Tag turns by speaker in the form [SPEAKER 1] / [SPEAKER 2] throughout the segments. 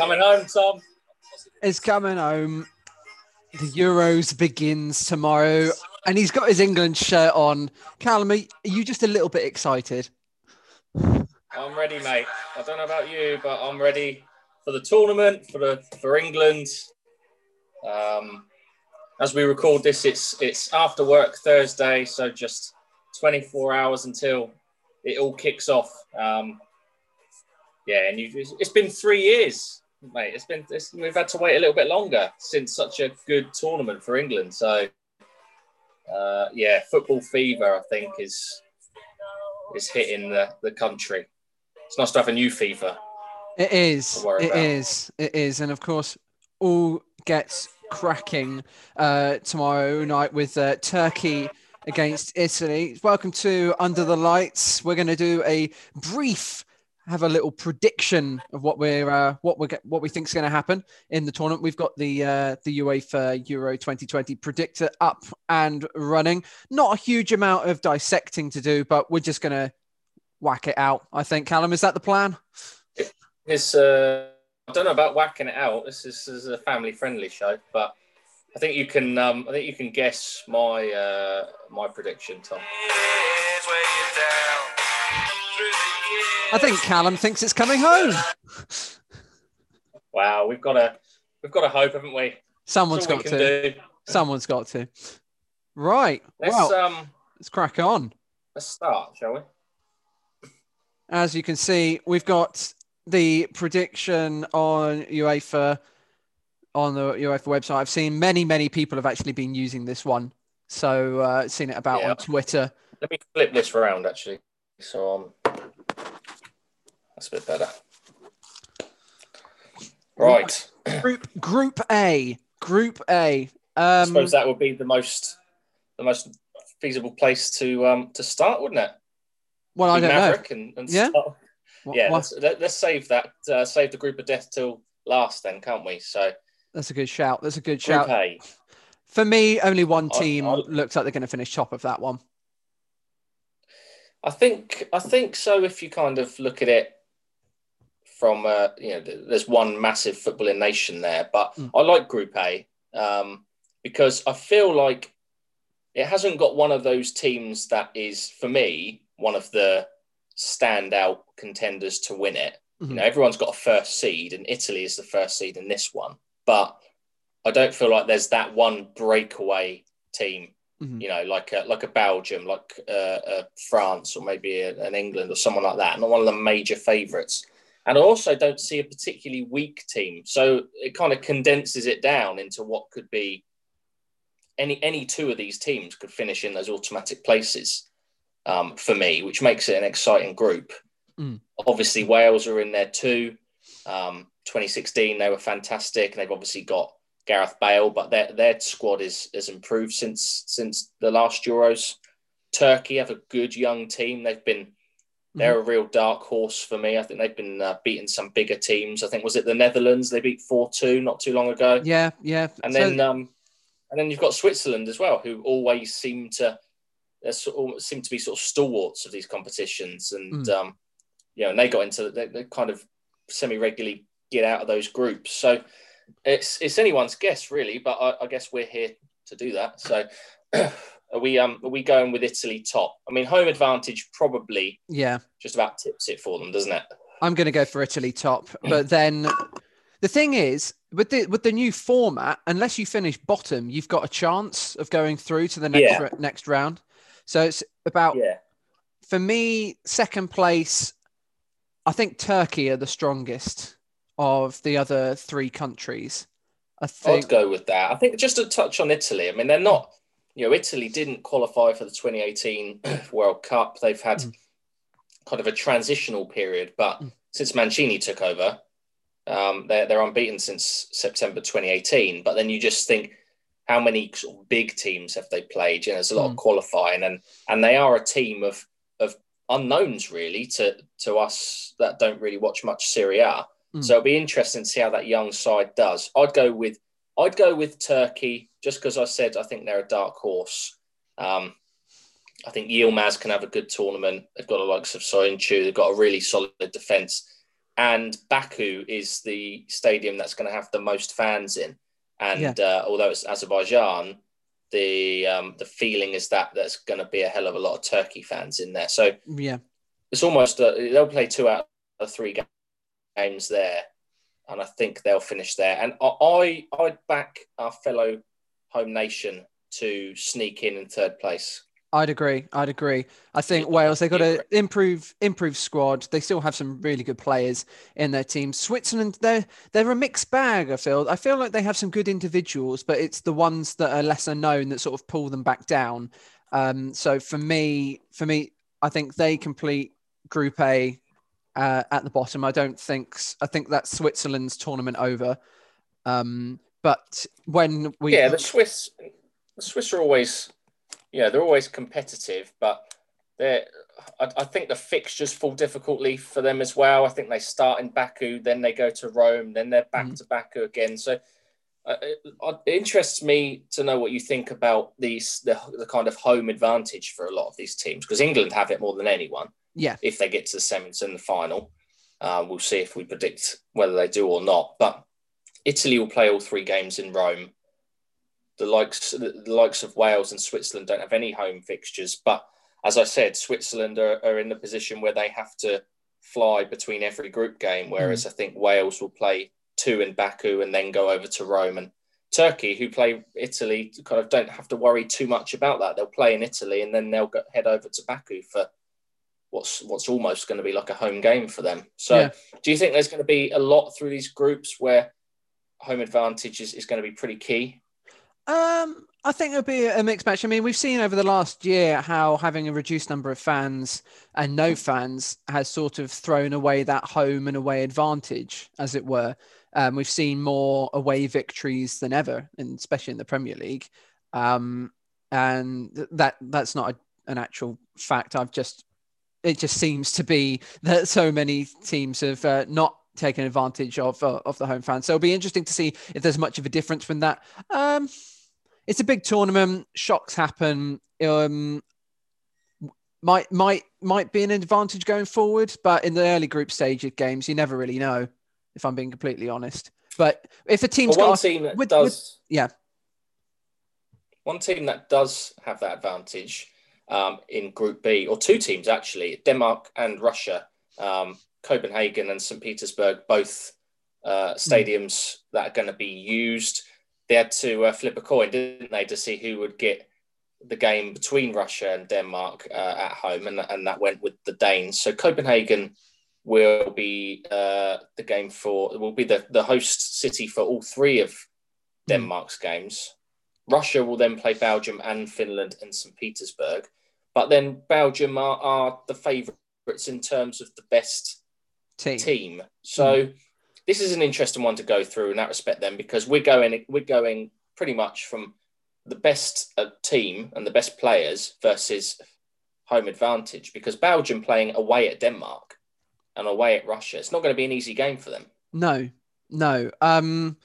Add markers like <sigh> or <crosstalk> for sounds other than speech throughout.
[SPEAKER 1] Coming home, Tom.
[SPEAKER 2] Is coming home. The Euros begins tomorrow, and he's got his England shirt on. Callum, are you just a little bit excited?
[SPEAKER 1] I'm ready, mate. I don't know about you, but I'm ready for the tournament for the for England. Um, as we record this, it's it's after work Thursday, so just 24 hours until it all kicks off. Um, yeah, and you it's been three years, mate. It's been it's, we've had to wait a little bit longer since such a good tournament for England. So, uh, yeah, football fever, I think, is is hitting the, the country. It's nice to have a new fever.
[SPEAKER 2] It is. It is. It is. And of course, all gets cracking uh, tomorrow night with uh, Turkey against Italy. Welcome to Under the Lights. We're going to do a brief have a little prediction of what we're uh, what we what we think is going to happen in the tournament. We've got the uh, the UEFA Euro 2020 predictor up and running. Not a huge amount of dissecting to do, but we're just going to whack it out. I think. Callum, is that the plan?
[SPEAKER 1] It's uh, I don't know about whacking it out. This is, this is a family friendly show, but I think you can um, I think you can guess my uh, my prediction, Tom.
[SPEAKER 2] I think Callum thinks it's coming home.
[SPEAKER 1] Wow, we've got a we've got a hope, haven't we?
[SPEAKER 2] Someone's got to. Do. Someone's got to. Right. Let's well, um let's crack on.
[SPEAKER 1] Let's start, shall we?
[SPEAKER 2] As you can see, we've got the prediction on UEFA on the UEFA website. I've seen many, many people have actually been using this one. So uh seen it about yeah. on Twitter.
[SPEAKER 1] Let me flip this around actually. So um that's a bit better. Right.
[SPEAKER 2] Group Group A. Group A.
[SPEAKER 1] Um, I suppose that would be the most the most feasible place to um to start, wouldn't it?
[SPEAKER 2] Well, I don't Maverick know. And, and
[SPEAKER 1] yeah. Start. Yeah. Let's, let, us save that. Uh, save the group of death till last, then, can't we? So
[SPEAKER 2] that's a good shout. That's a good shout. A. For me, only one team I, I, looks like they're going to finish top of that one.
[SPEAKER 1] I think I think so. If you kind of look at it from uh, you know there's one massive footballing nation there, but mm. I like Group A um, because I feel like it hasn't got one of those teams that is for me one of the standout contenders to win it. Mm-hmm. You know, everyone's got a first seed, and Italy is the first seed in this one, but I don't feel like there's that one breakaway team. Mm-hmm. You know, like a, like a Belgium, like uh, a France, or maybe an England or someone like that. Not one of the major favourites. And I also don't see a particularly weak team. So it kind of condenses it down into what could be any any two of these teams could finish in those automatic places um, for me, which makes it an exciting group. Mm. Obviously, Wales are in there too. Um, 2016, they were fantastic, and they've obviously got Gareth Bale, but their their squad is has improved since since the last Euros. Turkey have a good young team. They've been they're mm-hmm. a real dark horse for me. I think they've been uh, beating some bigger teams. I think was it the Netherlands they beat four two not too long ago.
[SPEAKER 2] Yeah, yeah.
[SPEAKER 1] And so... then um, and then you've got Switzerland as well, who always seem to sort seem to be sort of stalwarts of these competitions, and mm. um, you know, and they got into they, they kind of semi regularly get out of those groups. So it's it's anyone's guess really, but I, I guess we're here to do that. So. <clears throat> Are we um are we going with Italy top? I mean, home advantage probably
[SPEAKER 2] yeah
[SPEAKER 1] just about tips it for them, doesn't it?
[SPEAKER 2] I'm going to go for Italy top, <clears throat> but then the thing is with the with the new format, unless you finish bottom, you've got a chance of going through to the next yeah. next round. So it's about
[SPEAKER 1] yeah.
[SPEAKER 2] For me, second place, I think Turkey are the strongest of the other three countries. I think
[SPEAKER 1] I'd go with that. I think just to touch on Italy. I mean, they're not you know, Italy didn't qualify for the 2018 <clears throat> World Cup. They've had mm. kind of a transitional period, but mm. since Mancini took over, um, they're, they're unbeaten since September 2018. But then you just think, how many sort of big teams have they played? You know, there's a lot mm. of qualifying, and and they are a team of of unknowns really to to us that don't really watch much Serie A. Mm. So it'll be interesting to see how that young side does. I'd go with I'd go with Turkey just because I said I think they're a dark horse. Um, I think Yilmaz can have a good tournament. They've got the likes of Soyuncu. They've got a really solid defence. and Baku is the stadium that's going to have the most fans in. And yeah. uh, although it's Azerbaijan, the um, the feeling is that there's going to be a hell of a lot of Turkey fans in there. So
[SPEAKER 2] yeah,
[SPEAKER 1] it's almost a, they'll play two out of three games there, and I think they'll finish there. And I I'd back our fellow home nation to sneak in in third place.
[SPEAKER 2] I'd agree. I'd agree. I think Wales they've got to improve improve squad. They still have some really good players in their team. Switzerland they're they're a mixed bag. I feel. I feel like they have some good individuals, but it's the ones that are lesser known that sort of pull them back down. Um, so for me, for me, I think they complete Group A uh, at the bottom. I don't think. I think that's Switzerland's tournament over. Um, but when we
[SPEAKER 1] yeah, the Swiss, the Swiss are always yeah, they're always competitive, but they're. I, I, think the fixtures fall difficultly for them as well. I think they start in Baku, then they go to Rome, then they're back mm. to Baku again. So uh, it, it, interests me to know what you think about these the, the kind of home advantage for a lot of these teams because England have it more than anyone.
[SPEAKER 2] Yeah,
[SPEAKER 1] if they get to the semis and the final, uh, we'll see if we predict whether they do or not. But Italy will play all three games in Rome the likes the likes of Wales and Switzerland don't have any home fixtures. But as I said, Switzerland are, are in the position where they have to fly between every group game, whereas mm. I think Wales will play two in Baku and then go over to Rome. And Turkey, who play Italy, kind of don't have to worry too much about that. They'll play in Italy and then they'll go, head over to Baku for what's what's almost going to be like a home game for them. So, yeah. do you think there's going to be a lot through these groups where home advantage is, is going to be pretty key?
[SPEAKER 2] Um, I think it'll be a mixed match. I mean, we've seen over the last year how having a reduced number of fans and no fans has sort of thrown away that home and away advantage, as it were. Um, we've seen more away victories than ever, and especially in the Premier League. Um, and that that's not a, an actual fact. I've just it just seems to be that so many teams have uh, not taken advantage of uh, of the home fans. So it'll be interesting to see if there's much of a difference from that. Um, it's a big tournament. Shocks happen. Um, might might might be an advantage going forward, but in the early group stage of games, you never really know. If I'm being completely honest, but if a team's
[SPEAKER 1] well,
[SPEAKER 2] one
[SPEAKER 1] got team that with, does,
[SPEAKER 2] yeah,
[SPEAKER 1] one team that does have that advantage um, in Group B, or two teams actually, Denmark and Russia, um, Copenhagen and St. Petersburg, both uh, stadiums mm. that are going to be used they had to uh, flip a coin, didn't they, to see who would get the game between Russia and Denmark uh, at home, and, and that went with the Danes. So Copenhagen will be uh, the game for will be the, the host city for all three of Denmark's mm. games. Russia will then play Belgium and Finland and St. Petersburg, but then Belgium are, are the favourites in terms of the best team. team. So. Mm this is an interesting one to go through in that respect then because we're going we're going pretty much from the best uh, team and the best players versus home advantage because Belgium playing away at Denmark and away at Russia it's not going to be an easy game for them
[SPEAKER 2] no no um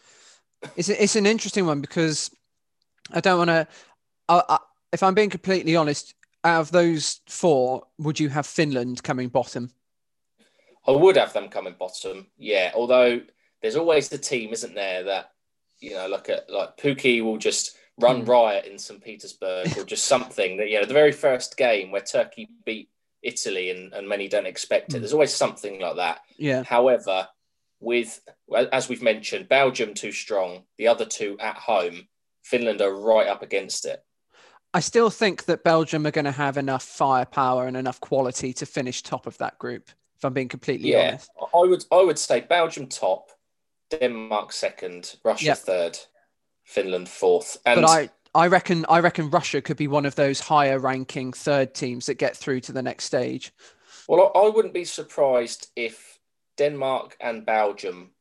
[SPEAKER 2] it's it's an interesting one because I don't want to if I'm being completely honest out of those four would you have Finland coming bottom
[SPEAKER 1] I would have them coming bottom, yeah. Although there's always the team, isn't there, that you know, like a, like Pukki will just run mm. riot in St. Petersburg or just something that you know the very first game where Turkey beat Italy and, and many don't expect it. Mm. There's always something like that.
[SPEAKER 2] Yeah.
[SPEAKER 1] However, with as we've mentioned, Belgium too strong, the other two at home, Finland are right up against it.
[SPEAKER 2] I still think that Belgium are going to have enough firepower and enough quality to finish top of that group. If I'm being completely yeah, honest,
[SPEAKER 1] I would I would say Belgium top, Denmark second, Russia yep. third, Finland fourth.
[SPEAKER 2] And but I I reckon I reckon Russia could be one of those higher ranking third teams that get through to the next stage.
[SPEAKER 1] Well, I wouldn't be surprised if Denmark and Belgium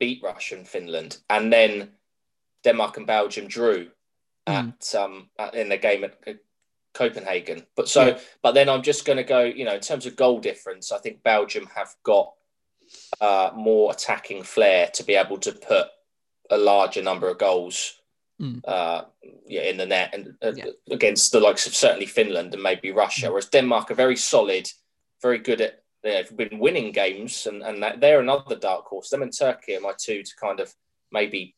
[SPEAKER 1] beat Russia and Finland, and then Denmark and Belgium drew mm. at um in the game at Copenhagen. But so, yeah. but then I'm just going to go. You know, in terms of goal difference, I think Belgium have got uh, more attacking flair to be able to put a larger number of goals. Mm. Uh, yeah, in the net and uh, yeah. against the likes of certainly Finland and maybe Russia, mm. whereas Denmark are very solid, very good at they've been winning games, and and that, they're another dark horse. Them and Turkey are my two to kind of maybe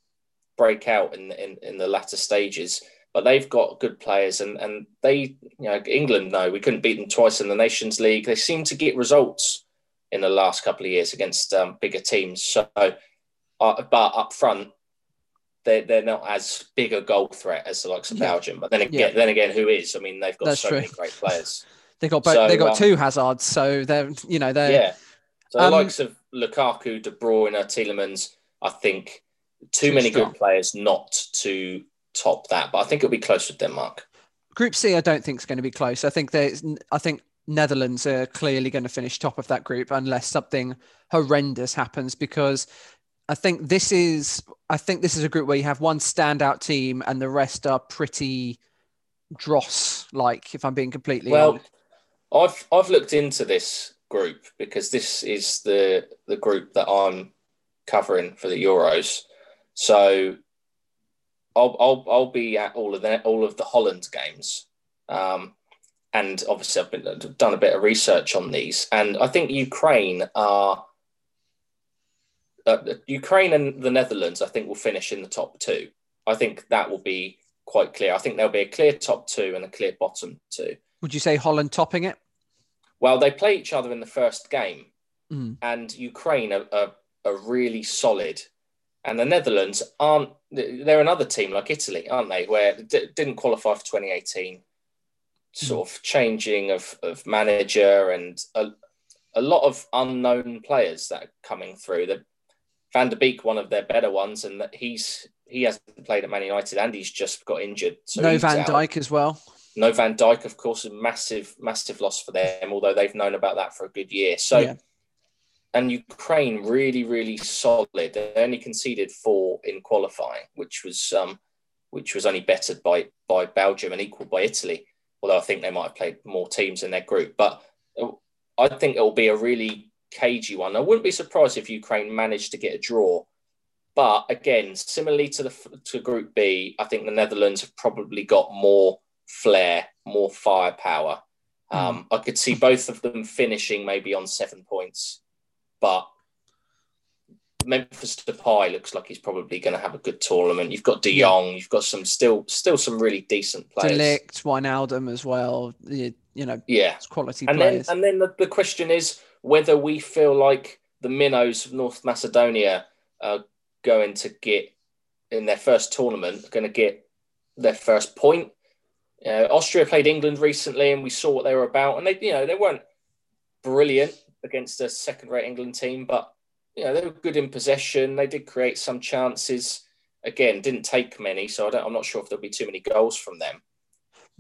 [SPEAKER 1] break out in in, in the latter stages. But they've got good players, and and they, you know, England. No, we couldn't beat them twice in the Nations League. They seem to get results in the last couple of years against um, bigger teams. So, uh, but up front, they're, they're not as big a goal threat as the likes of yeah. Belgium. But then again, yeah. then again, who is? I mean, they've got That's so true. many great players. <laughs>
[SPEAKER 2] they got both, so, they got um, two Hazards, so they're you know they're
[SPEAKER 1] yeah. So um, the likes of Lukaku, De Bruyne, Tielemans, I think too, too many strong. good players not to top that. But I think it'll be close with Denmark.
[SPEAKER 2] Group C, I don't think is going to be close. I think there's, I think Netherlands are clearly going to finish top of that group unless something horrendous happens because I think this is I think this is a group where you have one standout team and the rest are pretty dross like if I'm being completely
[SPEAKER 1] well honest. I've I've looked into this group because this is the the group that I'm covering for the Euros so I'll I'll, I'll be at all of the all of the Holland games um, and obviously I've been, done a bit of research on these, and I think Ukraine are uh, Ukraine and the Netherlands. I think will finish in the top two. I think that will be quite clear. I think there'll be a clear top two and a clear bottom two.
[SPEAKER 2] Would you say Holland topping it?
[SPEAKER 1] Well, they play each other in the first game, mm. and Ukraine are, are, are really solid and the Netherlands aren't. They're another team like Italy, aren't they? Where d- didn't qualify for 2018, sort of changing of, of manager and a, a lot of unknown players that are coming through. The Van der Beek, one of their better ones, and that he's he hasn't played at Man United and he's just got injured.
[SPEAKER 2] So no Van Dijk as well.
[SPEAKER 1] No Van Dijk, of course, a massive, massive loss for them. Although they've known about that for a good year. So, yeah. And Ukraine really, really solid. They only conceded four in qualifying, which was um, which was only bettered by by Belgium and equal by Italy although I think they might have played more teams in their group. But I think it will be a really cagey one. I wouldn't be surprised if Ukraine managed to get a draw. But again, similarly to the to Group B, I think the Netherlands have probably got more flair, more firepower. Mm. Um, I could see both of them finishing maybe on seven points, but Memphis Depay looks like he's probably going to have a good tournament. You've got De Jong, you've got some still still some really decent players.
[SPEAKER 2] De Ligt, Wijnaldum as well. You, you know,
[SPEAKER 1] yeah,
[SPEAKER 2] quality
[SPEAKER 1] and
[SPEAKER 2] players.
[SPEAKER 1] Then, and then the, the question is whether we feel like the minnows of North Macedonia are going to get in their first tournament, going to get their first point. Uh, Austria played England recently, and we saw what they were about, and they, you know, they weren't brilliant against a second-rate England team, but you know, they were good in possession. They did create some chances. Again, didn't take many, so I am not sure if there'll be too many goals from them.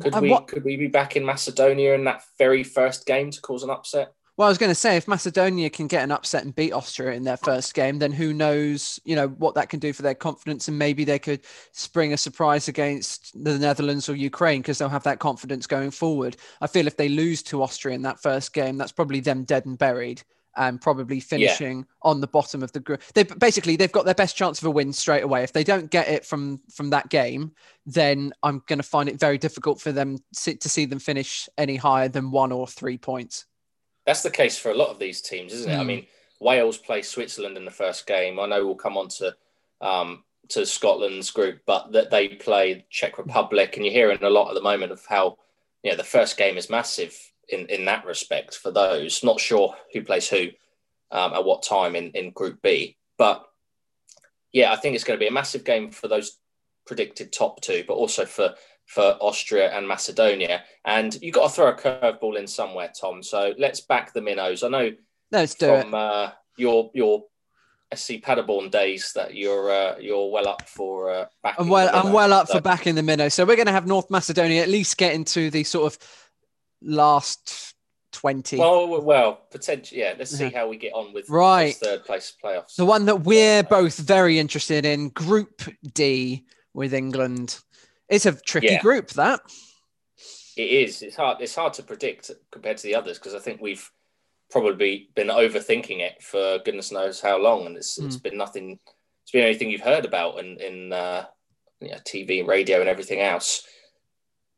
[SPEAKER 1] Could we could we be back in Macedonia in that very first game to cause an upset?
[SPEAKER 2] Well, I was going to say if Macedonia can get an upset and beat Austria in their first game, then who knows, you know, what that can do for their confidence, and maybe they could spring a surprise against the Netherlands or Ukraine because they'll have that confidence going forward. I feel if they lose to Austria in that first game, that's probably them dead and buried and probably finishing yeah. on the bottom of the group. They basically they've got their best chance of a win straight away. If they don't get it from from that game, then I'm going to find it very difficult for them to see them finish any higher than one or three points.
[SPEAKER 1] That's the case for a lot of these teams, isn't it? Mm. I hmm. mean, Wales play Switzerland in the first game. I know we'll come on to um, to Scotland's group, but that they play Czech Republic, and you're hearing a lot at the moment of how you know the first game is massive in, in that respect for those. Not sure who plays who um, at what time in, in Group B. But yeah, I think it's going to be a massive game for those predicted top two, but also for for Austria and Macedonia. And you've got to throw a curveball in somewhere, Tom. So let's back the minnows. I know
[SPEAKER 2] let's do from, it. Uh,
[SPEAKER 1] your your SC Paderborn days that you're uh, you're well up for uh,
[SPEAKER 2] I'm well I'm well up so. for backing the minnow. So we're going to have North Macedonia at least get into the sort of last 20.
[SPEAKER 1] Well, well, potentially, yeah. Let's see how we get on with
[SPEAKER 2] right
[SPEAKER 1] third place playoffs.
[SPEAKER 2] The one that we're both very interested in, Group D with England. It's a tricky yeah. group. That
[SPEAKER 1] it is. It's hard. It's hard to predict compared to the others because I think we've probably been overthinking it for goodness knows how long, and it's mm. it's hmm. been nothing. It's been anything you've heard about in in uh, you know, TV, radio, and everything else.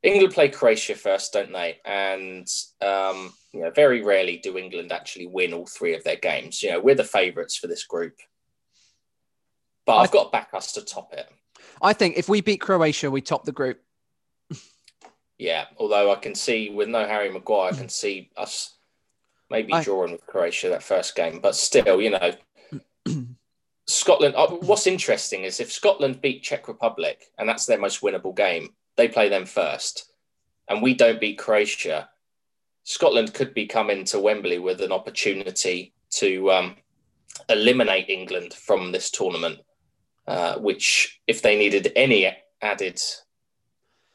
[SPEAKER 1] England play Croatia first, don't they? And um, you know, very rarely do England actually win all three of their games. You know, we're the favourites for this group, but I've got back us to top it.
[SPEAKER 2] I think if we beat Croatia, we top the group.
[SPEAKER 1] yeah, although I can see with no Harry Maguire, I can see us maybe I... drawing with Croatia that first game, but still, you know. <clears throat> Scotland. Uh, what's interesting is if Scotland beat Czech Republic and that's their most winnable game, they play them first, and we don't beat Croatia, Scotland could be coming to Wembley with an opportunity to um, eliminate England from this tournament, uh, which, if they needed any added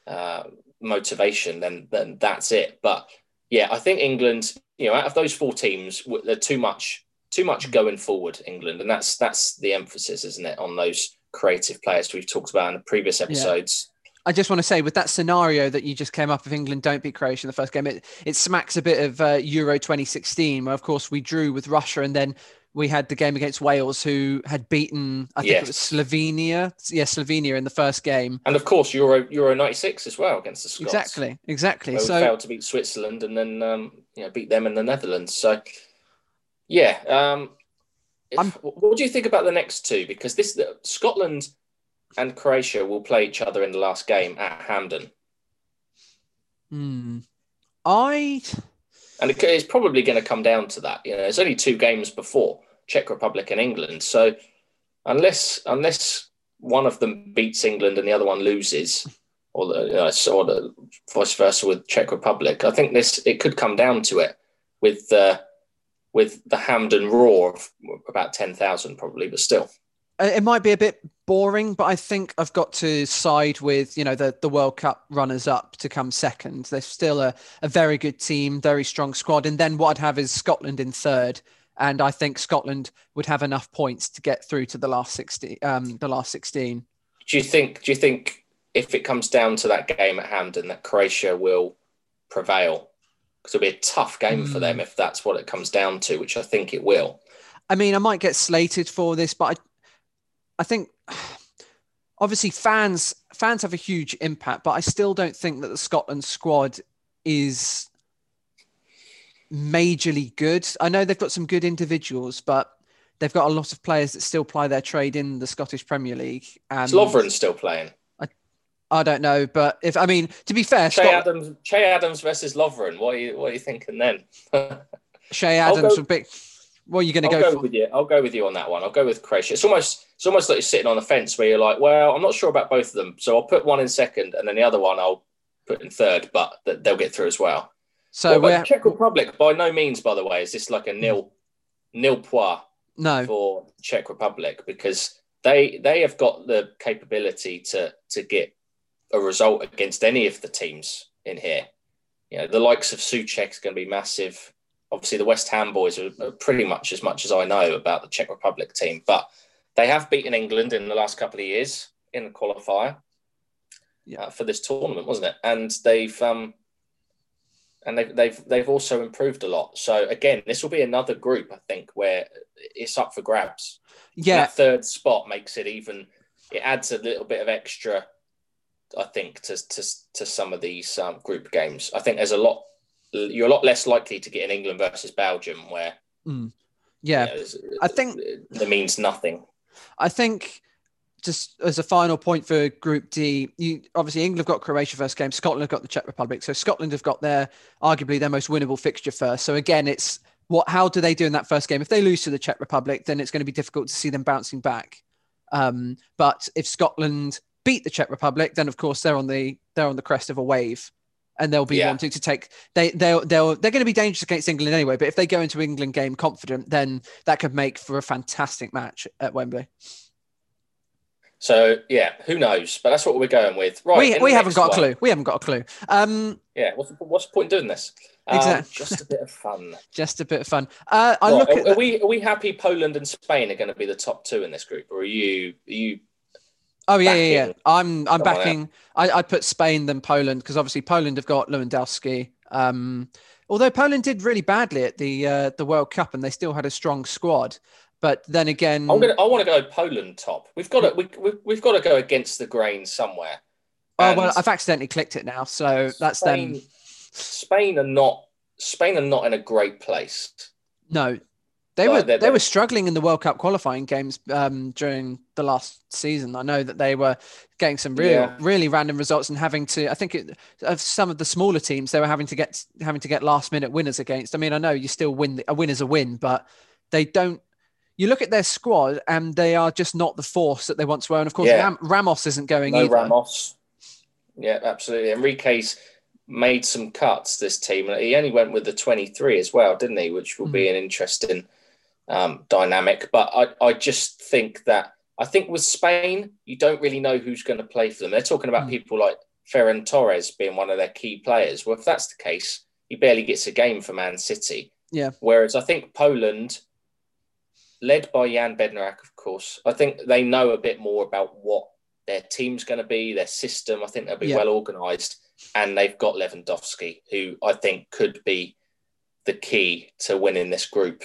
[SPEAKER 1] uh, motivation, then then that's it. But yeah, I think England, you know, out of those four teams, they're too much too much going forward. England, and that's that's the emphasis, isn't it, on those creative players we've talked about in the previous episodes.
[SPEAKER 2] Yeah. I just want to say, with that scenario that you just came up, if England don't beat Croatia in the first game, it, it smacks a bit of uh, Euro 2016, where of course we drew with Russia, and then we had the game against Wales, who had beaten, I think yes. it was Slovenia, yeah, Slovenia in the first game,
[SPEAKER 1] and of course Euro Euro '96 as well against the Scots.
[SPEAKER 2] Exactly, exactly.
[SPEAKER 1] so failed to beat Switzerland and then um, you know beat them in the Netherlands. So yeah, um, if, what do you think about the next two? Because this Scotland and Croatia will play each other in the last game at Hampden.
[SPEAKER 2] Hmm. I.
[SPEAKER 1] And it's probably going to come down to that. You know, there's only two games before Czech Republic and England, so unless unless one of them beats England and the other one loses, or the uh, know, or the vice versa with Czech Republic, I think this it could come down to it with the with the Hampden roar of about ten thousand probably, but still.
[SPEAKER 2] Uh, it might be a bit boring, but I think I've got to side with you know the the World Cup runners up to come second. They're still a, a very good team, very strong squad, and then what I'd have is Scotland in third, and I think Scotland would have enough points to get through to the last sixty, um, the last sixteen.
[SPEAKER 1] Do you think? Do you think if it comes down to that game at Hampden, that Croatia will prevail? Because it'll be a tough game mm. for them hmm. if that's what it comes down to, which I think it will.
[SPEAKER 2] I mean, I might get slated for this, but I, I think obviously fans fans have a huge impact, but I still don't think that the Scotland squad is majorly good. I know they've got some good individuals, but they've got a lot of players that still ply their trade in the Scottish Premier League. And
[SPEAKER 1] is Lovren still playing?
[SPEAKER 2] I, I don't know, but if I mean to be fair,
[SPEAKER 1] Che Adams, Che Adams versus Lovren. What are you what are you thinking then? <laughs>
[SPEAKER 2] Che Adams would be. What are you going to
[SPEAKER 1] go, go with you? I'll go with you on that one. I'll go with Croatia. It's almost it's almost like you're sitting on the fence where you're like, well, I'm not sure about both of them, so I'll put one in second, and then the other one I'll put in third, but they'll get through as well. So well, Czech Republic, by no means, by the way, is this like a nil nil point
[SPEAKER 2] no.
[SPEAKER 1] for Czech Republic because they they have got the capability to to get a result against any of the teams in here. You know, the likes of Souček is going to be massive obviously the West Ham boys are pretty much as much as I know about the Czech Republic team, but they have beaten England in the last couple of years in the qualifier yeah. uh, for this tournament, wasn't it? And they've um, and they've they've they've also improved a lot. So again, this will be another group I think where it's up for grabs.
[SPEAKER 2] Yeah,
[SPEAKER 1] that third spot makes it even. It adds a little bit of extra, I think, to to to some of these um, group games. I think there's a lot you're a lot less likely to get an England versus Belgium where
[SPEAKER 2] mm. yeah, you know, I think
[SPEAKER 1] that means nothing.
[SPEAKER 2] I think just as a final point for Group D, you obviously England have got Croatia first game, Scotland have got the Czech Republic, so Scotland have got their arguably their most winnable fixture first. So again, it's what how do they do in that first game? If they lose to the Czech Republic, then it's going to be difficult to see them bouncing back. Um, but if Scotland beat the Czech Republic, then of course they're on the they're on the crest of a wave and they'll be yeah. wanting to take they they'll they'll they're going to be dangerous against England anyway. But if they go into England game confident, then that could make for a fantastic match at Wembley.
[SPEAKER 1] So yeah, who knows? But that's what we're going with. Right,
[SPEAKER 2] we, we haven't got one, a clue. We haven't got a clue. Um,
[SPEAKER 1] yeah, what's the, what's the point in doing this? Um, exactly. Just a bit of fun. <laughs>
[SPEAKER 2] just a bit of fun. Uh, I right, look
[SPEAKER 1] are, are we are we happy? Poland and Spain are going to be the top two in this group, or are you are you
[SPEAKER 2] Oh yeah, yeah, yeah. I'm I'm backing. I I put Spain than Poland because obviously Poland have got Lewandowski. Um, although Poland did really badly at the uh, the World Cup and they still had a strong squad. But then again,
[SPEAKER 1] I'm gonna. I want to go Poland top. We've got to. We, we, we've got to go against the grain somewhere.
[SPEAKER 2] Oh well, I've accidentally clicked it now, so that's Spain, them.
[SPEAKER 1] Spain are not Spain are not in a great place.
[SPEAKER 2] No, they were they were struggling in the World Cup qualifying games um, during the last season. I know that they were getting some real, yeah. really random results and having to. I think it, of some of the smaller teams, they were having to get having to get last minute winners against. I mean, I know you still win. A win is a win, but they don't. You look at their squad, and they are just not the force that they once were. And of course, yeah. Ram, Ramos isn't going no either.
[SPEAKER 1] Ramos. Yeah, absolutely. Enrique's made some cuts this team. He only went with the 23 as well, didn't he? Which will mm. be an interesting um, dynamic. But I, I just think that I think with Spain, you don't really know who's going to play for them. They're talking about mm. people like Ferran Torres being one of their key players. Well, if that's the case, he barely gets a game for Man City.
[SPEAKER 2] Yeah.
[SPEAKER 1] Whereas I think Poland, led by Jan Bednarek, of course, I think they know a bit more about what their team's going to be, their system. I think they'll be yeah. well organised. And they've got Lewandowski, who I think could be the key to winning this group.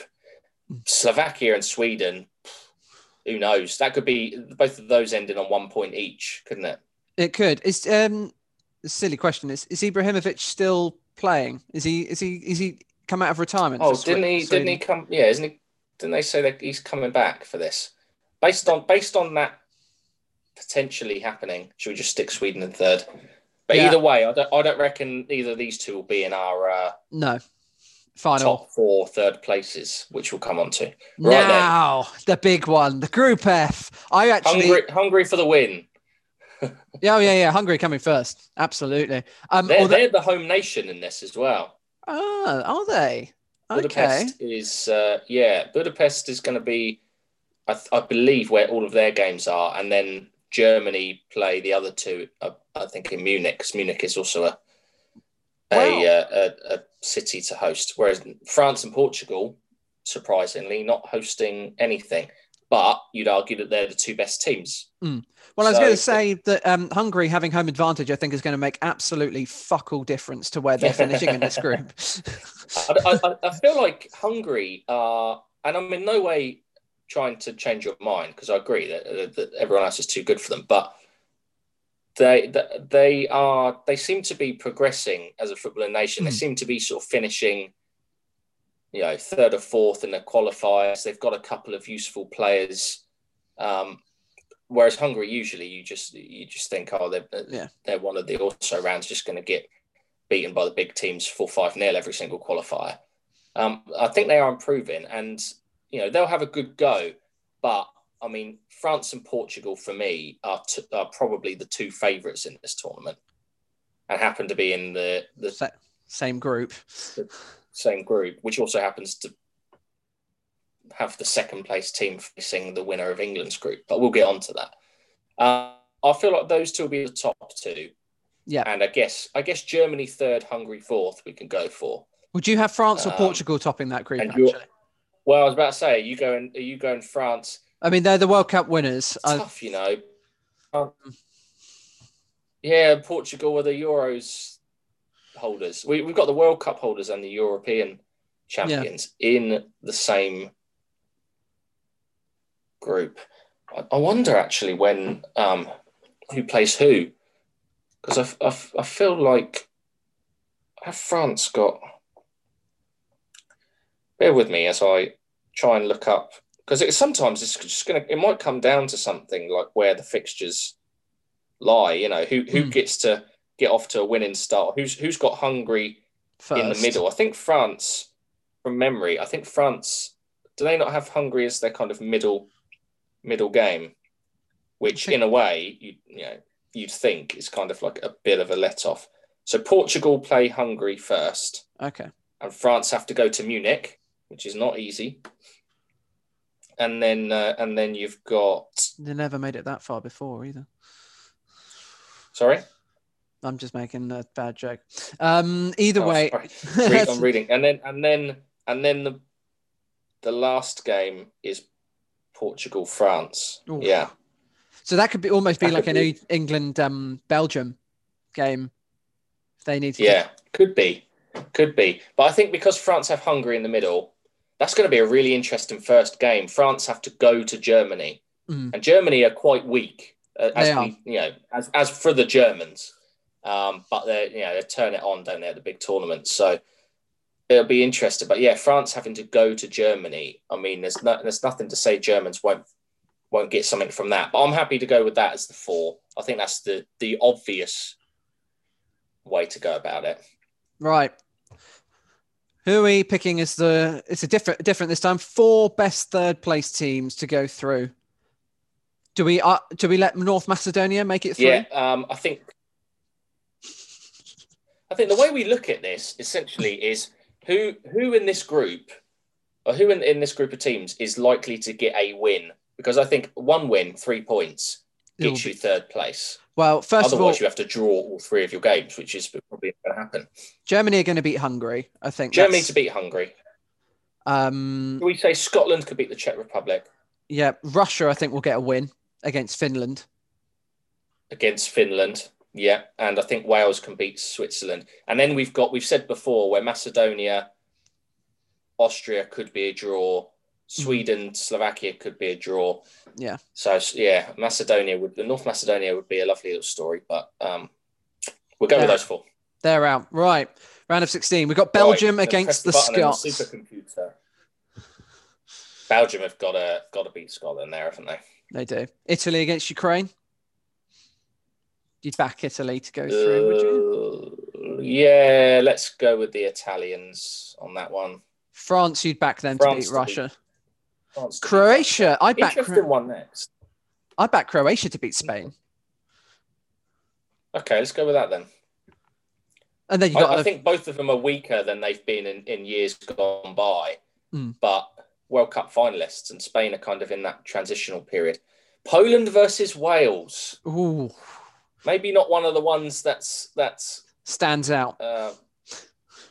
[SPEAKER 1] Slovakia and Sweden, who knows? That could be both of those ending on one point each, couldn't it?
[SPEAKER 2] It could. It's um a silly question. Is is Ibrahimovic still playing? Is he is he is he come out of retirement?
[SPEAKER 1] Oh, didn't he didn't he come yeah, isn't he didn't they say that he's coming back for this? Based on based on that potentially happening, should we just stick Sweden in third? But yeah. either way, I don't I don't reckon either of these two will be in our uh,
[SPEAKER 2] no final
[SPEAKER 1] top four third places, which we'll come on to.
[SPEAKER 2] Right now, then. the big one, the Group F. I actually
[SPEAKER 1] hungry, hungry for the win. <laughs>
[SPEAKER 2] yeah, oh, yeah, yeah. Hungary coming first. Absolutely.
[SPEAKER 1] Um, they're, they're the home nation in this as well.
[SPEAKER 2] Oh, are they?
[SPEAKER 1] Budapest okay. is uh, yeah. Budapest is going to be, I, th- I, believe, where all of their games are, and then Germany play the other two. Uh, I think in Munich, because Munich is also a a, wow. uh, a, a city to host, whereas France and Portugal, surprisingly, not hosting anything. But you'd argue that they're the two best teams.
[SPEAKER 2] Mm. Well, I was going to say that um, Hungary having home advantage, I think, is going to make absolutely fuck all difference to where they're finishing in this group. <laughs> <laughs>
[SPEAKER 1] I, I, I, feel like Hungary are, and I'm in no way trying to change your mind because I agree that, that everyone else is too good for them, but they they are they seem to be progressing as a footballing nation. Mm. They hmm. seem to be sort of finishing, you know, third or fourth in the qualifiers. They've got a couple of useful players. Um, whereas Hungary, usually you just you just think, oh, they're yeah. they're one of the also rounds, just going to get beaten by the big teams four five nil every single qualifier. Um, I think they are improving, and you know they'll have a good go, but I mean, France and Portugal for me are, t- are probably the two favourites in this tournament, and happen to be in the the
[SPEAKER 2] same group.
[SPEAKER 1] The same group, which also happens to have the second place team facing the winner of England's group. But we'll get on to that. Uh, I feel like those two will be the top two.
[SPEAKER 2] Yeah,
[SPEAKER 1] and I guess I guess Germany third, Hungary fourth. We can go for.
[SPEAKER 2] Would you have France or um, Portugal topping that group?
[SPEAKER 1] Well, I was about to say, are you going? Are you going France?
[SPEAKER 2] I mean, they're the World Cup winners.
[SPEAKER 1] tough, you know. Um, yeah, Portugal are the Euros holders. We, we've got the World Cup holders and the European champions yeah. in the same group. I, I wonder actually when um, who plays who, because I, I, I feel like have France got. Bear with me as I try and look up because it, sometimes it's just gonna it might come down to something like where the fixtures lie. You know, who who mm. gets to get off to a winning start? Who's who's got Hungary First. in the middle? I think France, from memory, I think France. Do they not have Hungary as their kind of middle middle game? Which, think... in a way, you you know you'd think is kind of like a bit of a let off. So Portugal play Hungary first.
[SPEAKER 2] Okay.
[SPEAKER 1] And France have to go to Munich, which is not easy and then uh, and then you've got.
[SPEAKER 2] They never made it that far before either.
[SPEAKER 1] Sorry.
[SPEAKER 2] I'm just making a bad joke. Um, either oh, way,
[SPEAKER 1] Read, I'm <laughs> reading, and then and then and then the the last game is Portugal France. Yeah.
[SPEAKER 2] So that could be almost be that like an be. England um, Belgium game. They need to.
[SPEAKER 1] Yeah, get... could be, could be, but I think because France have Hungary in the middle, that's going to be a really interesting first game. France have to go to Germany, mm. and Germany are quite weak. uh, as we, you know, as as for the Germans. Um, but they you know they turn it on, don't they, at the big tournaments. So it'll be interesting. But yeah, France having to go to Germany. I mean, there's no, there's nothing to say Germans won't won't get something from that. But I'm happy to go with that as the four. I think that's the the obvious way to go about it.
[SPEAKER 2] Right. Who are we picking as the? It's a different different this time. Four best third place teams to go through. Do we uh, do we let North Macedonia make it through?
[SPEAKER 1] Yeah, um, I think. I think the way we look at this essentially is who who in this group, or who in, in this group of teams is likely to get a win? Because I think one win, three points, gets you third place.
[SPEAKER 2] Well, first
[SPEAKER 1] Otherwise,
[SPEAKER 2] of all,
[SPEAKER 1] you have to draw all three of your games, which is probably going to happen.
[SPEAKER 2] Germany are going to beat Hungary. I think
[SPEAKER 1] Germany to beat Hungary.
[SPEAKER 2] Um,
[SPEAKER 1] Can we say Scotland could beat the Czech Republic?
[SPEAKER 2] Yeah, Russia. I think will get a win against Finland.
[SPEAKER 1] Against Finland, yeah, and I think Wales can beat Switzerland. And then we've got we've said before where Macedonia, Austria could be a draw. Sweden, Slovakia could be a draw.
[SPEAKER 2] Yeah.
[SPEAKER 1] So yeah, Macedonia would the North Macedonia would be a lovely little story, but um, we'll go yeah. with those four.
[SPEAKER 2] They're out. Right. Round of 16. We've got Belgium right, against the, the Scots.
[SPEAKER 1] Supercomputer. Belgium have got to got to beat Scotland there, haven't they?
[SPEAKER 2] They do. Italy against Ukraine. You'd back Italy to go through, would you?
[SPEAKER 1] Uh, yeah, let's go with the Italians on that one.
[SPEAKER 2] France, you'd back them France to beat Russia. Croatia. I back
[SPEAKER 1] Interesting one next.
[SPEAKER 2] I back Croatia to beat Spain.
[SPEAKER 1] Okay, let's go with that then.
[SPEAKER 2] And then you got.
[SPEAKER 1] I, I think both of them are weaker than they've been in, in years gone by,
[SPEAKER 2] mm.
[SPEAKER 1] but World Cup finalists, and Spain are kind of in that transitional period. Poland versus Wales.
[SPEAKER 2] Ooh.
[SPEAKER 1] Maybe not one of the ones that's that's
[SPEAKER 2] stands out.
[SPEAKER 1] Uh,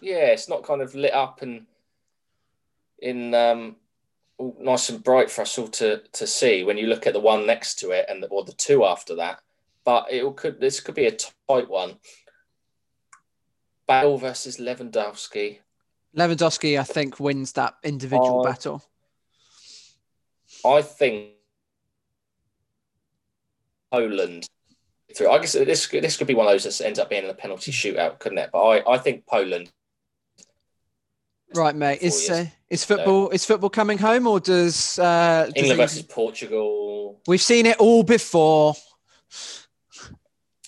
[SPEAKER 1] yeah, it's not kind of lit up and in um, nice and bright for us all to to see when you look at the one next to it and the, or the two after that. But it could this could be a tight one. Bale versus Lewandowski.
[SPEAKER 2] Lewandowski, I think, wins that individual battle.
[SPEAKER 1] I think Poland through. I guess this this could be one of those that ends up being a penalty shootout, couldn't it? But I, I think Poland
[SPEAKER 2] Right, mate. Is uh, is football is football coming home, or does uh,
[SPEAKER 1] does England versus Portugal?
[SPEAKER 2] We've seen it all before.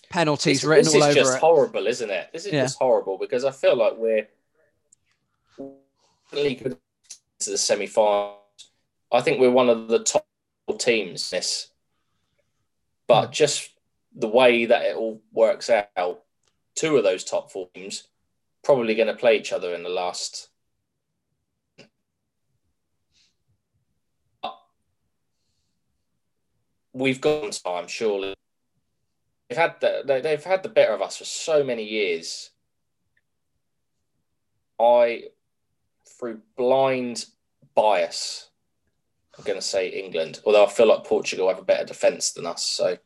[SPEAKER 2] Penalties
[SPEAKER 1] this,
[SPEAKER 2] written all over
[SPEAKER 1] it. This is
[SPEAKER 2] just
[SPEAKER 1] horrible, isn't it? This is yeah. just horrible because I feel like we're really good to the semi final. I think we're one of the top teams. This, but mm. just the way that it all works out, two of those top four teams probably going to play each other in the last we've gone time, surely. They've had the, they've had the better of us for so many years. I, through blind bias, I'm going to say England, although I feel like Portugal have a better defence than us. So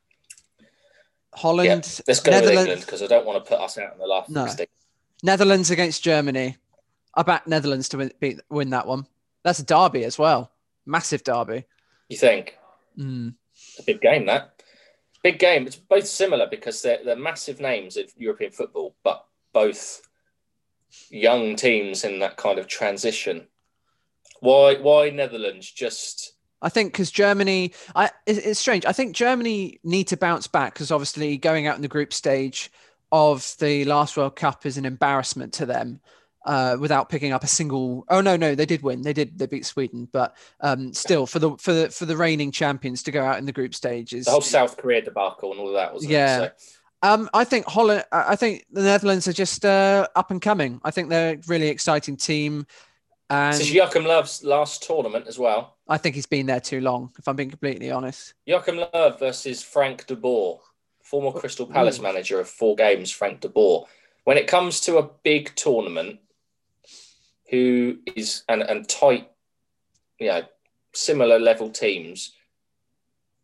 [SPEAKER 2] Holland, yeah,
[SPEAKER 1] let's go with England because I don't want to put us out in the last no.
[SPEAKER 2] Netherlands against Germany. I back Netherlands to win, beat, win that one. That's a derby as well. Massive derby.
[SPEAKER 1] You think?
[SPEAKER 2] Mm
[SPEAKER 1] a big game that big game. It's both similar because they're, they're massive names of European football, but both young teams in that kind of transition. Why why Netherlands? Just
[SPEAKER 2] I think because Germany, I it's strange. I think Germany need to bounce back because obviously going out in the group stage of the last World Cup is an embarrassment to them uh, without picking up a single. Oh no, no, they did win. They did. They beat Sweden, but um, still, for the for the for the reigning champions to go out in the group stages,
[SPEAKER 1] the whole South Korea debacle and all of that was
[SPEAKER 2] yeah. So. Um, I think Holland. I think the Netherlands are just uh, up and coming. I think they're a really exciting team. And
[SPEAKER 1] this is Joachim Löw's last tournament as well.
[SPEAKER 2] I think he's been there too long, if I'm being completely honest.
[SPEAKER 1] Joachim Löw versus Frank de Boer, former Crystal Palace Ooh. manager of four games. Frank de Boer. When it comes to a big tournament, who is and, and tight, you know, similar level teams.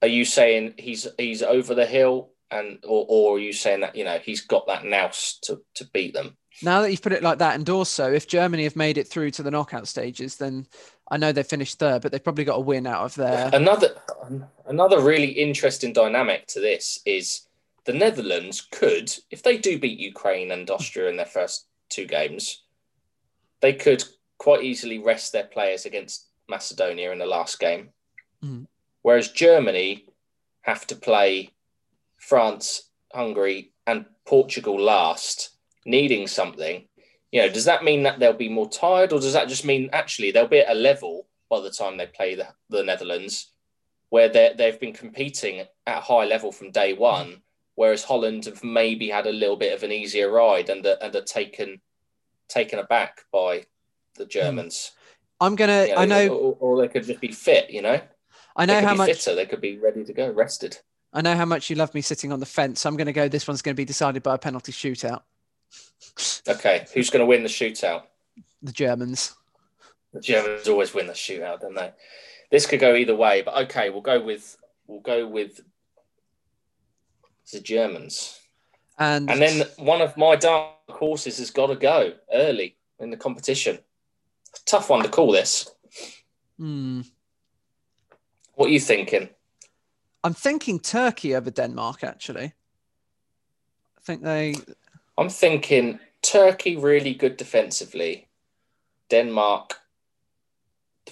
[SPEAKER 1] Are you saying he's he's over the hill and or, or are you saying that you know he's got that nous to to beat them?
[SPEAKER 2] Now that you've put it like that, and also if Germany have made it through to the knockout stages, then I know they've finished third, but they've probably got a win out of there.
[SPEAKER 1] Another another really interesting dynamic to this is the Netherlands could, if they do beat Ukraine and Austria in their first two games, they could quite easily rest their players against Macedonia in the last game. Mm. Whereas Germany have to play France, Hungary, and Portugal last, needing something. You know, does that mean that they'll be more tired, or does that just mean actually they'll be at a level by the time they play the, the Netherlands where they've been competing at high level from day one, whereas Holland have maybe had a little bit of an easier ride and are, and are taken taken aback by the hmm. Germans.
[SPEAKER 2] I'm gonna. You know, I know,
[SPEAKER 1] or, or, they could just be fit. You know,
[SPEAKER 2] I know how much
[SPEAKER 1] fitter. They could be ready to go, rested.
[SPEAKER 2] I know how much you love me sitting on the fence. So I'm going to go. This one's going to be decided by a penalty shootout.
[SPEAKER 1] Okay, who's going to win the shootout?
[SPEAKER 2] The Germans.
[SPEAKER 1] The Germans always win the shootout, don't they? This could go either way, but okay, we'll go with we'll go with the Germans.
[SPEAKER 2] And
[SPEAKER 1] and then one of my dark horses has got to go early in the competition. Tough one to call this.
[SPEAKER 2] Hmm.
[SPEAKER 1] What are you thinking?
[SPEAKER 2] I'm thinking Turkey over Denmark. Actually, I think they.
[SPEAKER 1] I'm thinking Turkey really good defensively. Denmark,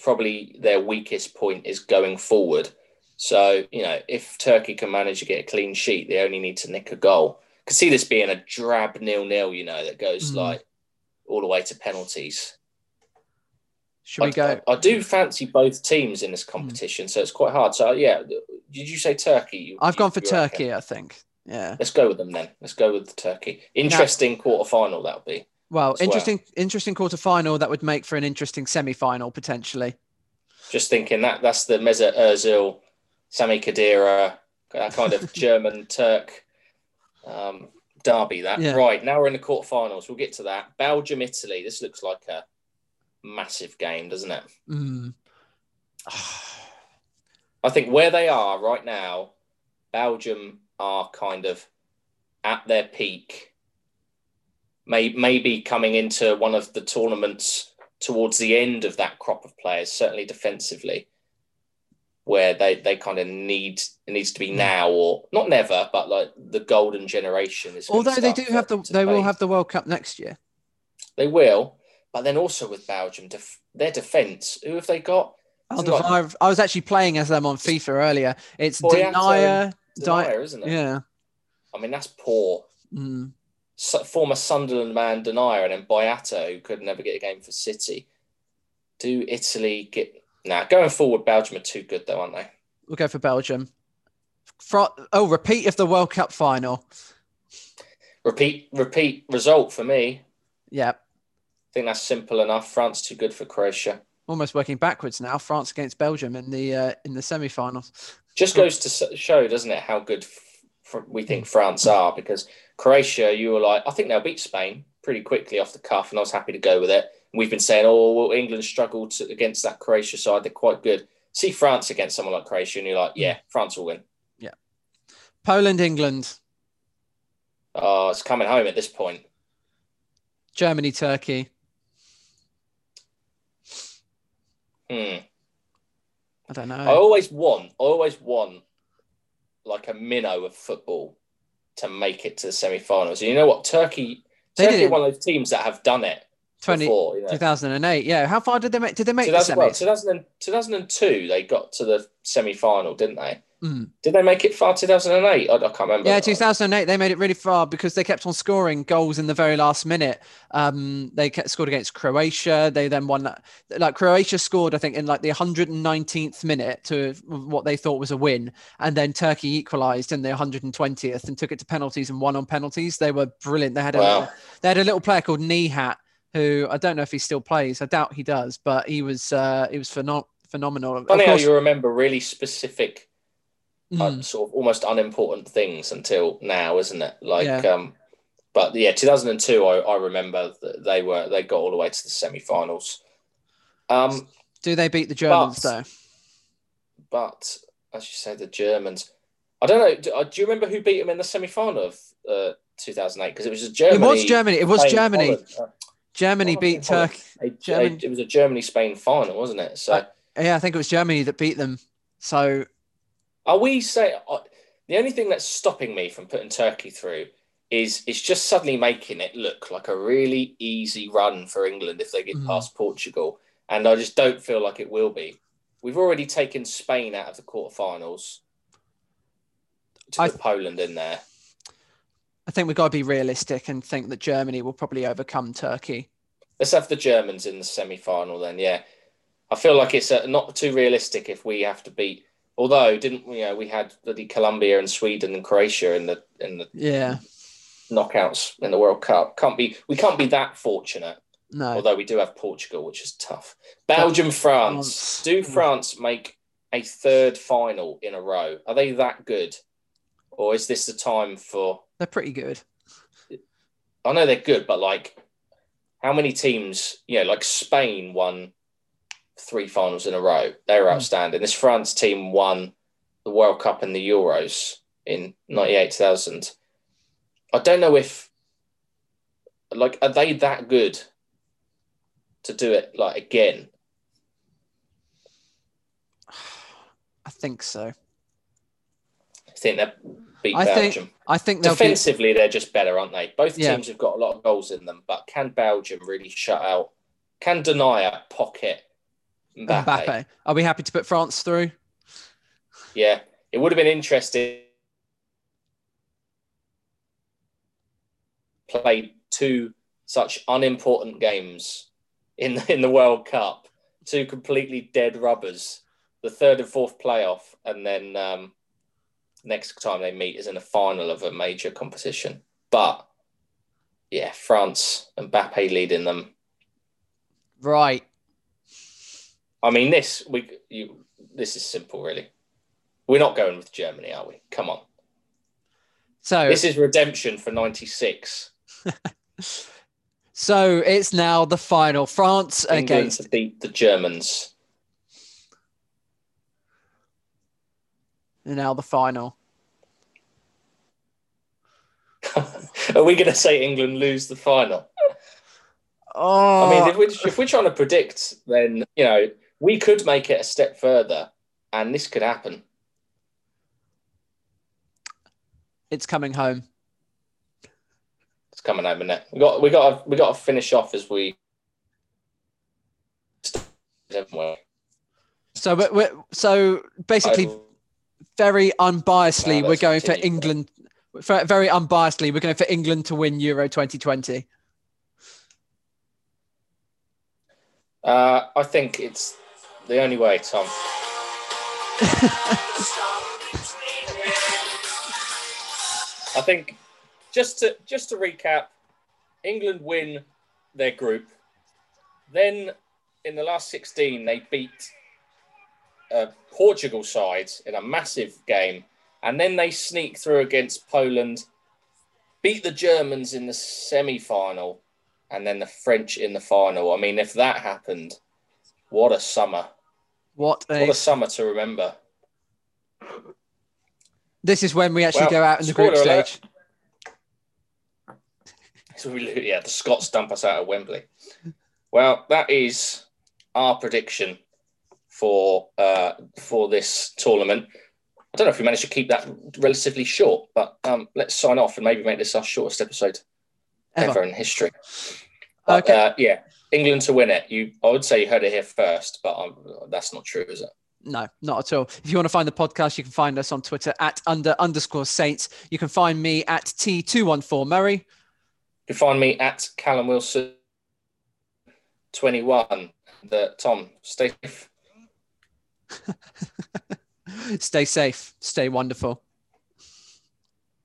[SPEAKER 1] probably their weakest point is going forward. So you know, if Turkey can manage to get a clean sheet, they only need to nick a goal. Could see this being a drab nil-nil. You know, that goes mm. like all the way to penalties.
[SPEAKER 2] Should we I, go?
[SPEAKER 1] I, I, do fancy both teams in this competition, mm. so it's quite hard. So yeah, did you say Turkey?
[SPEAKER 2] I've you, gone for Turkey. I think. Yeah.
[SPEAKER 1] Let's go with them then. Let's go with the Turkey. Interesting quarter final that'll be.
[SPEAKER 2] Well, interesting, well. interesting quarter final that would make for an interesting semi final potentially.
[SPEAKER 1] Just thinking that that's the Mesut Ozil, Sami Khedira, that kind of <laughs> German Turk um, derby. That yeah. right now we're in the quarterfinals. We'll get to that. Belgium, Italy. This looks like a massive game, doesn't it?
[SPEAKER 2] Mm. <sighs>
[SPEAKER 1] I think where they are right now, Belgium are kind of at their peak. May, maybe coming into one of the tournaments towards the end of that crop of players, certainly defensively, where they, they kind of need it needs to be hmm. now or not never, but like the golden generation is.
[SPEAKER 2] Although they do have the they will have the World Cup next year.
[SPEAKER 1] They will, but then also with Belgium, def- their defence, who have they got?
[SPEAKER 2] I was actually playing as them on FIFA earlier. It's Denayer,
[SPEAKER 1] isn't it?
[SPEAKER 2] Yeah.
[SPEAKER 1] I mean, that's poor.
[SPEAKER 2] Mm.
[SPEAKER 1] So, former Sunderland man Denayer and then Boyata, who could never get a game for City. Do Italy get. Now, nah, going forward, Belgium are too good, though, aren't they?
[SPEAKER 2] We'll go for Belgium. For, oh, repeat of the World Cup final.
[SPEAKER 1] Repeat, repeat result for me.
[SPEAKER 2] Yep I
[SPEAKER 1] think that's simple enough. France too good for Croatia.
[SPEAKER 2] Almost working backwards now. France against Belgium in the uh, in the semi-finals.
[SPEAKER 1] Just goes to show, doesn't it, how good f- we think France are? Because Croatia, you were like, I think they'll beat Spain pretty quickly off the cuff, and I was happy to go with it. We've been saying, oh, well, England struggled to, against that Croatia side. They're quite good. See France against someone like Croatia, and you're like, yeah, France will win.
[SPEAKER 2] Yeah. Poland, England.
[SPEAKER 1] Oh, it's coming home at this point.
[SPEAKER 2] Germany, Turkey.
[SPEAKER 1] Hmm.
[SPEAKER 2] I don't know.
[SPEAKER 1] I always want, I always want like a minnow of football to make it to the semi-finals. And you know what? Turkey, they Turkey did one of those teams that have done it
[SPEAKER 2] 20,
[SPEAKER 1] before, you know?
[SPEAKER 2] 2008. Yeah. How far did they make? Did they make the semis? Well,
[SPEAKER 1] 2000, 2002, they got to the semi-final, didn't they?
[SPEAKER 2] Mm.
[SPEAKER 1] Did they make it far 2008? I, I can't remember.
[SPEAKER 2] Yeah, 2008. They made it really far because they kept on scoring goals in the very last minute. Um, they kept, scored against Croatia. They then won. Like Croatia scored, I think, in like the 119th minute to what they thought was a win, and then Turkey equalised in the 120th and took it to penalties and won on penalties. They were brilliant. They had a wow. they had a little player called Nihat who I don't know if he still plays. I doubt he does, but he was uh, he was phenom- phenomenal.
[SPEAKER 1] Funny course, how you remember really specific mm. sort of almost unimportant things until now, isn't it? Like, yeah. um, but yeah, 2002, I, I remember that they were they got all the way to the semi-finals. Um,
[SPEAKER 2] Do they beat the Germans but, though?
[SPEAKER 1] But as you say, the Germans. I don't know. Do, uh, do, you remember who beat them in the semi final of uh, 2008? Because it was a Germany.
[SPEAKER 2] It was Germany. It was Germany. Germany beat Turkey.
[SPEAKER 1] It was a Germany Spain final, wasn't it? So
[SPEAKER 2] uh, yeah, I think it was Germany that beat them. So
[SPEAKER 1] are we say uh, the only thing that's stopping me from putting Turkey through is it's just suddenly making it look like a really easy run for England if they get mm. past Portugal, and I just don't feel like it will be. We've already taken Spain out of the quarterfinals to I, Poland in there.
[SPEAKER 2] I think we've got to be realistic and think that Germany will probably overcome Turkey.
[SPEAKER 1] Let's have the Germans in the semi final then, yeah. I feel like it's uh, not too realistic if we have to beat. Although, didn't you uh, know we had bloody Colombia and Sweden and Croatia in the in the
[SPEAKER 2] yeah
[SPEAKER 1] knockouts in the World Cup. Can't be we can't be that fortunate.
[SPEAKER 2] No.
[SPEAKER 1] Although we do have Portugal, which is tough. Belgium, France. Do mm. France make a third final in a row? Are they that good? Or is this the time for
[SPEAKER 2] They're pretty good.
[SPEAKER 1] I know they're good, but like how many teams, you know, like Spain won three finals in a row. They were hmm. outstanding. This France team won the World Cup and the Euros in 98 2000. I don't know if, like, are they that good to do it, like, again?
[SPEAKER 2] I think so.
[SPEAKER 1] I think they beat
[SPEAKER 2] I
[SPEAKER 1] Belgium.
[SPEAKER 2] Think, I think
[SPEAKER 1] defensively be... they're just better, aren't they? Both yeah. teams have got a lot of goals in them, but can Belgium really shut out? Can Denayer pocket Mbappe. Mbappe.
[SPEAKER 2] Are we happy to put France through?
[SPEAKER 1] Yeah, it would have been interesting. Played two such unimportant games in in the World Cup, two completely dead rubbers. The third and fourth playoff, and then um, next time they meet is in the final of a major competition. But yeah, France and Mbappe leading them.
[SPEAKER 2] Right.
[SPEAKER 1] I mean, this we you this is simple, really. We're not going with Germany, are we? Come on.
[SPEAKER 2] So
[SPEAKER 1] this is redemption for '96. <laughs>
[SPEAKER 2] so it's now the final: France England against
[SPEAKER 1] to beat the Germans.
[SPEAKER 2] now the final. <laughs>
[SPEAKER 1] Are we going to say England lose the final? <laughs>
[SPEAKER 2] Oh,
[SPEAKER 1] I mean, if we're, if we're trying to predict, then you know we could make it a step further, and this could happen.
[SPEAKER 2] It's coming home.
[SPEAKER 1] It's coming home, isn't it? We got we got to, we got to finish off as we.
[SPEAKER 2] So, but so basically, very unbiasedly, we're going for England. For, very unbiasedly, we're going for England to win Euro 2020.
[SPEAKER 1] Uh, I think it's the only way, Tom. I think just to just to recap, England win their group. Then in the last 16, they beat a Portugal side in a massive game, and then they sneak through against Poland, beat the Germans in the semi-final, and then the French in the final. I mean, if that happened, what a summer!
[SPEAKER 2] What a,
[SPEAKER 1] what a summer to remember.
[SPEAKER 2] This is when we actually well, go out in the group stage. <laughs>
[SPEAKER 1] So we, yeah, the Scots dump us out of Wembley. Well, that is our prediction for uh, for this tournament. I don't know if we managed to keep that relatively short, but um, let's sign off and maybe make this our shortest episode ever, ever in history. But, okay. Uh, yeah, England to win it. You, I would say you heard it here first, but um, that's not true, is it?
[SPEAKER 2] No, not at all. If you want to find the podcast, you can find us on Twitter at under underscore Saints. You can find me at T214 Murray. You
[SPEAKER 1] can find me at Callum Wilson 21. The, Tom, stay safe. <laughs>
[SPEAKER 2] stay safe. Stay wonderful.